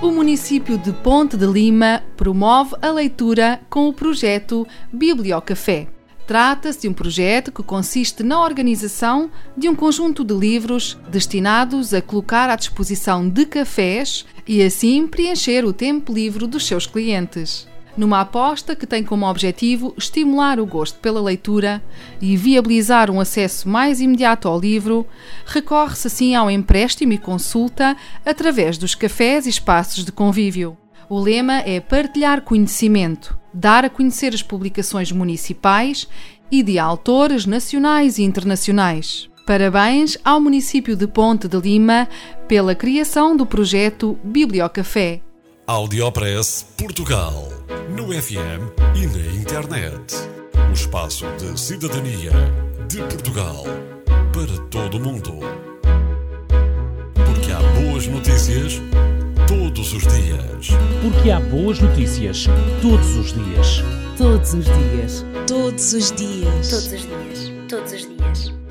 O município de Ponte de Lima promove a leitura com o projeto Bibliocafé. Trata-se de um projeto que consiste na organização de um conjunto de livros destinados a colocar à disposição de cafés e assim preencher o tempo livre dos seus clientes numa aposta que tem como objetivo estimular o gosto pela leitura e viabilizar um acesso mais imediato ao livro, recorre-se assim ao empréstimo e consulta através dos cafés e espaços de convívio. O lema é partilhar conhecimento, dar a conhecer as publicações municipais e de autores nacionais e internacionais. Parabéns ao município de Ponte de Lima pela criação do projeto Bibliocafé. Audiopress Portugal. No FM e na internet. O espaço de cidadania de Portugal para todo o mundo. Porque há boas notícias todos os dias. Porque há boas notícias todos os dias. Todos os dias. Todos os dias. Todos os dias. Todos os dias.